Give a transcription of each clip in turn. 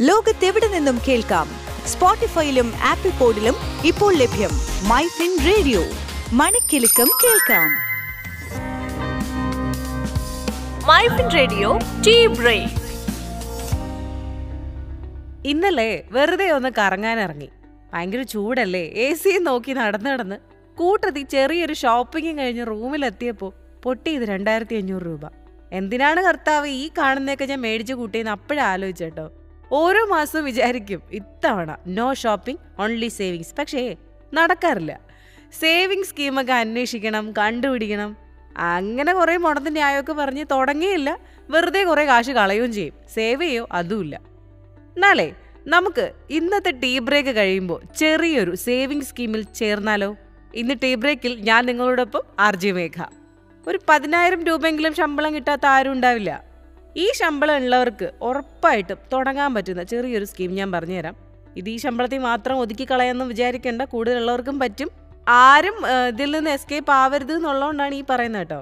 ലോകത്തെവിടെ നിന്നും കേൾക്കാം? സ്പോട്ടിഫൈയിലും ആപ്പിൾ പോഡിലും ഇപ്പോൾ ലഭ്യം മൈ ഫിൻ റേഡിയോ. മണിക്കെലക്കം കേൾക്കാം. MyFin radio tea break. ഇന്നലെ വെറുതെ ഒന്ന് കറങ്ങാനിറങ്ങി. ഭയങ്കര ചൂടല്ലേ എ സി നോക്കി നടന്ന് നടന്ന്. കൂട്ടത്തിൽ ചെറിയൊരു ഷോപ്പിംഗ് കഴിഞ്ഞ് റൂമിലെത്തിയപ്പോൾ പൊട്ടിയത് രണ്ടായിരത്തി അഞ്ഞൂറ് രൂപ. എന്തിനാണ് കർത്താവ് ഈ കാണുന്നതൊക്കെ ഞാൻ മേടിച്ചു കൂട്ടിയെന്ന് അപ്പോഴേ ആലോചിച്ചേട്ടോ ഓരോ മാസവും വിചാരിക്കും ഇത്തവണ നോ ഷോപ്പിംഗ് ഓൺലി സേവിങ്സ് പക്ഷേ നടക്കാറില്ല. സേവിങ് സ്കീമൊക്കെ അന്വേഷിക്കണം കണ്ടുപിടിക്കണം. അങ്ങനെ കുറേ മുടന്ത് ന്യായമൊക്കെ പറഞ്ഞ് തുടങ്ങിയില്ല. വെറുതെ കുറേ കാശ് കളയുകയും ചെയ്യും. സേവ് ചെയ്യോ? അതുമില്ല. എന്നാലേ നമുക്ക് ഇന്നത്തെ ടീ ബ്രേക്ക് കഴിയുമ്പോൾ ചെറിയൊരു സേവിങ് സ്കീമിൽ ചേർന്നാലോ? ഇന്ന് ടീ ബ്രേക്കിൽ ഞാൻ നിങ്ങളോടൊപ്പം ആർജി മേഘ. ഒരു പതിനായിരം രൂപയെങ്കിലും ശമ്പളം കിട്ടാത്ത ആരും ഉണ്ടാവില്ല. ഈ ശമ്പളം ഉള്ളവർക്ക് ഉറപ്പായിട്ടും തുടങ്ങാൻ പറ്റുന്ന ചെറിയൊരു സ്കീം ഞാൻ പറഞ്ഞുതരാം. ഇത് ഈ ശമ്പളത്തിൽ മാത്രം ഒതുക്കി കളയാമെന്ന് വിചാരിക്കേണ്ട. കൂടുതലുള്ളവർക്കും പറ്റും. ആരും ഇതിൽ നിന്ന് എസ്കേപ്പ് ആവരുത് എന്നുള്ളതുകൊണ്ടാണ് ഈ പറയുന്നത് കേട്ടോ.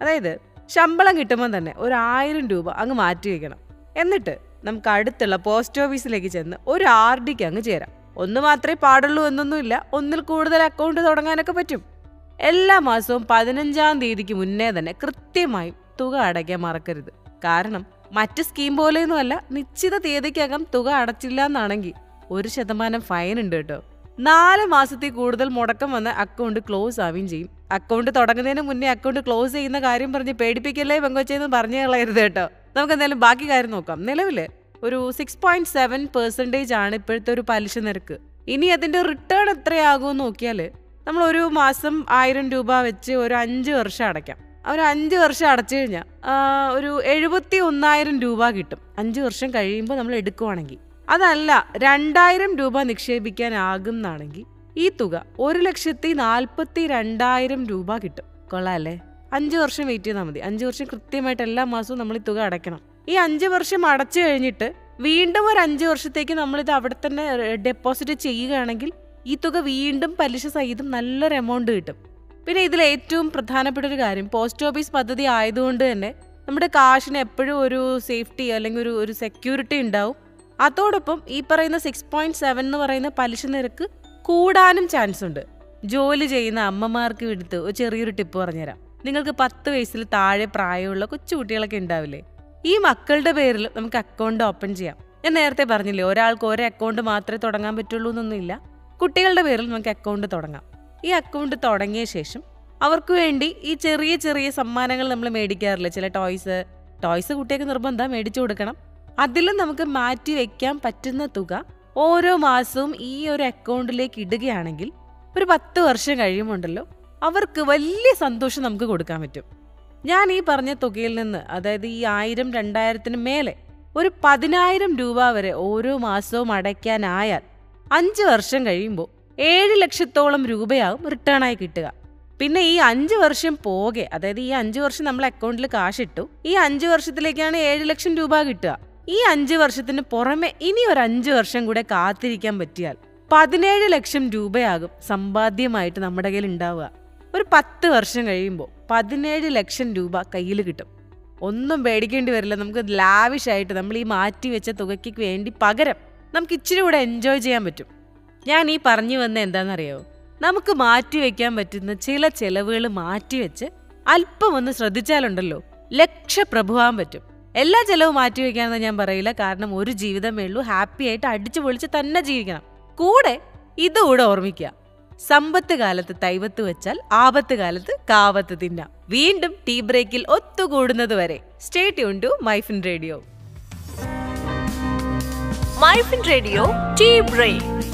അതായത് ശമ്പളം കിട്ടുമ്പോൾ തന്നെ ഒരു ആയിരം രൂപ അങ്ങ് മാറ്റി വയ്ക്കണം എന്നിട്ട് നമുക്ക് അടുത്തുള്ള പോസ്റ്റ് ഓഫീസിലേക്ക് ചെന്ന് ഒരു ആർ ഡിക്ക് അങ്ങ് ചേരാം. ഒന്ന് മാത്രമേ പാടുള്ളൂ എന്നൊന്നുമില്ല. ഒന്നിൽ കൂടുതൽ അക്കൗണ്ട് തുടങ്ങാനൊക്കെ പറ്റും. എല്ലാ മാസവും പതിനഞ്ചാം തീയതിക്ക് മുന്നേ തന്നെ കൃത്യമായും തുക അടയ്ക്കാൻ മറക്കരുത്. കാരണം മറ്റ് സ്കീം പോലെയൊന്നുമല്ല നിശ്ചിത തീയതിക്കകം തുക അടച്ചില്ല എന്നാണെങ്കിൽ ഒരു ശതമാനം ഫൈൻ ഉണ്ട് കേട്ടോ. നാല് മാസത്തിൽ കൂടുതൽ മുടക്കം വന്ന് അക്കൗണ്ട് ക്ലോസ് ആവുകയും ചെയ്യും. അക്കൗണ്ട് തുടങ്ങുന്നതിന് മുന്നേ അക്കൗണ്ട് ക്ലോസ് ചെയ്യുന്ന കാര്യം പറഞ്ഞ് പേടിപ്പിക്കല്ലേ പെങ്കൊച്ചെന്ന് പറഞ്ഞു കളയരുത് കേട്ടോ. നമുക്ക് എന്തായാലും ബാക്കി കാര്യം നോക്കാം. നിലവിൽ ഒരു സിക്സ് പോയിന്റ് സെവൻ പെർസെന്റേജ് ആണ് ഇപ്പോഴത്തെ ഒരു പലിശ നിരക്ക്. ഇനി അതിന്റെ റിട്ടേൺ എത്രയാകുമെന്ന് നോക്കിയാൽ നമ്മൾ ഒരു മാസം ആയിരം രൂപ വെച്ച് ഒരു അഞ്ച് വർഷം അടയ്ക്കാം. ഒരു അഞ്ച് വർഷം അടച്ചു കഴിഞ്ഞാൽ ഒരു എഴുപത്തി ഒന്നായിരം രൂപ കിട്ടും. അഞ്ച് വർഷം കഴിയുമ്പോൾ നമ്മൾ എടുക്കുവാണെങ്കിൽ അതല്ല രണ്ടായിരം രൂപ നിക്ഷേപിക്കാനാകും എന്നാണെങ്കിൽ ഈ തുക ഒരു ലക്ഷത്തി നാൽപ്പത്തി രണ്ടായിരം രൂപ കിട്ടും. കൊള്ളാല്ലേ? അഞ്ച് വർഷം വെയിറ്റ് ചെയ്താൽ മതി. അഞ്ച് വർഷം കൃത്യമായിട്ട് എല്ലാ മാസവും നമ്മൾ ഈ തുക അടയ്ക്കണം. ഈ അഞ്ച് വർഷം അടച്ചു കഴിഞ്ഞിട്ട് വീണ്ടും ഒരു അഞ്ച് വർഷത്തേക്ക് നമ്മളിത് അവിടെ തന്നെ ഡെപ്പോസിറ്റ് ചെയ്യുകയാണെങ്കിൽ ഈ തുക വീണ്ടും പലിശ സഹിതം നല്ലൊരു എമൗണ്ട് കിട്ടും. പിന്നെ ഇതിൽ ഏറ്റവും പ്രധാനപ്പെട്ട ഒരു കാര്യം പോസ്റ്റ് ഓഫീസ് പദ്ധതി ആയതുകൊണ്ട് തന്നെ നമ്മുടെ കാശിന് എപ്പോഴും ഒരു സേഫ്റ്റി അല്ലെങ്കിൽ ഒരു ഒരു സെക്യൂരിറ്റി ഉണ്ടാവും. അതോടൊപ്പം ഈ പറയുന്ന സിക്സ് പോയിന്റ് സെവൻ എന്ന് പറയുന്ന പലിശ നിരക്ക് കൂടാനും ചാൻസ് ഉണ്ട്. ജോലി ചെയ്യുന്ന അമ്മമാർക്ക് എടുത്ത് ഒരു ചെറിയൊരു ടിപ്പ് പറഞ്ഞുതരാം. നിങ്ങൾക്ക് പത്ത് വയസ്സിൽ താഴെ പ്രായമുള്ള കൊച്ചു കുട്ടികളൊക്കെ ഉണ്ടാവില്ലേ? ഈ മക്കളുടെ പേരിൽ നമുക്ക് അക്കൗണ്ട് ഓപ്പൺ ചെയ്യാം. ഞാൻ നേരത്തെ പറഞ്ഞില്ലേ ഒരാൾക്ക് ഒരേ അക്കൗണ്ട് മാത്രമേ തുടങ്ങാൻ പറ്റുള്ളൂ എന്നൊന്നുമില്ല. കുട്ടികളുടെ പേരിൽ നമുക്ക് അക്കൗണ്ട് തുടങ്ങാം. ഈ അക്കൗണ്ട് തുടങ്ങിയ ശേഷം അവർക്ക് വേണ്ടി ഈ ചെറിയ ചെറിയ സമ്മാനങ്ങൾ നമ്മൾ മേടിക്കാറില്ല? ചില ടോയ്സ് ടോയ്സ് കുട്ടിയൊക്കെ നിർബന്ധം മേടിച്ചു കൊടുക്കണം. അതിലും നമുക്ക് മാറ്റി വെക്കാൻ പറ്റുന്ന തുക ഓരോ മാസവും ഈ ഒരു അക്കൗണ്ടിലേക്ക് ഇടുകയാണെങ്കിൽ ഒരു പത്ത് വർഷം കഴിയുമുണ്ടല്ലോ അവർക്ക് വലിയ സന്തോഷം നമുക്ക് കൊടുക്കാൻ പറ്റും. ഞാൻ ഈ പറഞ്ഞ തുകയിൽ നിന്ന് അതായത് ഈ ആയിരം രണ്ടായിരത്തിന് മേലെ ഒരു പതിനായിരം രൂപ വരെ ഓരോ മാസവും അടയ്ക്കാനായാൽ അഞ്ച് വർഷം കഴിയുമ്പോൾ ഏഴ് ലക്ഷത്തോളം രൂപയാകും റിട്ടേൺ ആയി കിട്ടുക. പിന്നെ ഈ അഞ്ച് വർഷം പോകെ അതായത് ഈ അഞ്ച് വർഷം നമ്മൾ അക്കൗണ്ടിൽ കാശിട്ടു ഈ അഞ്ച് വർഷത്തിലേക്കാണ് ഏഴ് ലക്ഷം രൂപ കിട്ടുക. ഈ അഞ്ച് വർഷത്തിന് പുറമെ ഇനി ഒരു അഞ്ച് വർഷം കൂടെ കാത്തിരിക്കാൻ പറ്റിയാൽ പതിനേഴ് ലക്ഷം രൂപയാകും സമ്പാദ്യമായിട്ട് നമ്മുടെ കയ്യിൽ ഉണ്ടാവുക. ഒരു പത്ത് വർഷം കഴിയുമ്പോൾ പതിനേഴ് ലക്ഷം രൂപ കയ്യിൽ കിട്ടും. ഒന്നും പേടിക്കേണ്ടി വരില്ല നമുക്ക് ലാവിഷായിട്ട് നമ്മൾ ഈ മാറ്റി വെച്ച തുകയ്ക്ക് വേണ്ടി പകരം നമുക്ക് ഇച്ചിരി കൂടെ എൻജോയ് ചെയ്യാൻ പറ്റും. ഞാൻ ഈ പറഞ്ഞു വന്ന എന്താണെന്നറിയോ? നമുക്ക് മാറ്റി വെക്കാൻ പറ്റുന്ന ചില ചെലവുകൾ മാറ്റി വെച്ച് അല്പം ഒന്ന് ശ്രദ്ധിച്ചാലുണ്ടല്ലോ. ലക്ഷപ്രഭുവാൻ പറ്റും. എല്ലാ ചെലവും മാറ്റി വെക്കാമെന്ന് ഞാൻ പറയില്ല. കാരണം ഒരു ജീവിതമേ ഉള്ളൂ. ഹാപ്പി ആയിട്ട് അടിച്ചു പൊളിച്ച് തന്നെ ജീവിക്കണം. കൂടെ ഇതുകൂടെ ഓർമ്മിക്കുക. സമ്പത്ത് കാലത്ത് തൈവത്ത് വെച്ചാൽ ആപത്ത് കാലത്ത് കാവത്ത് തിന്നാം. വീണ്ടും ടീ ബ്രേക്കിൽ ഒത്തുകൂടുന്നത് വരെ. Stay tune to MyFin radio MyFin radio tea break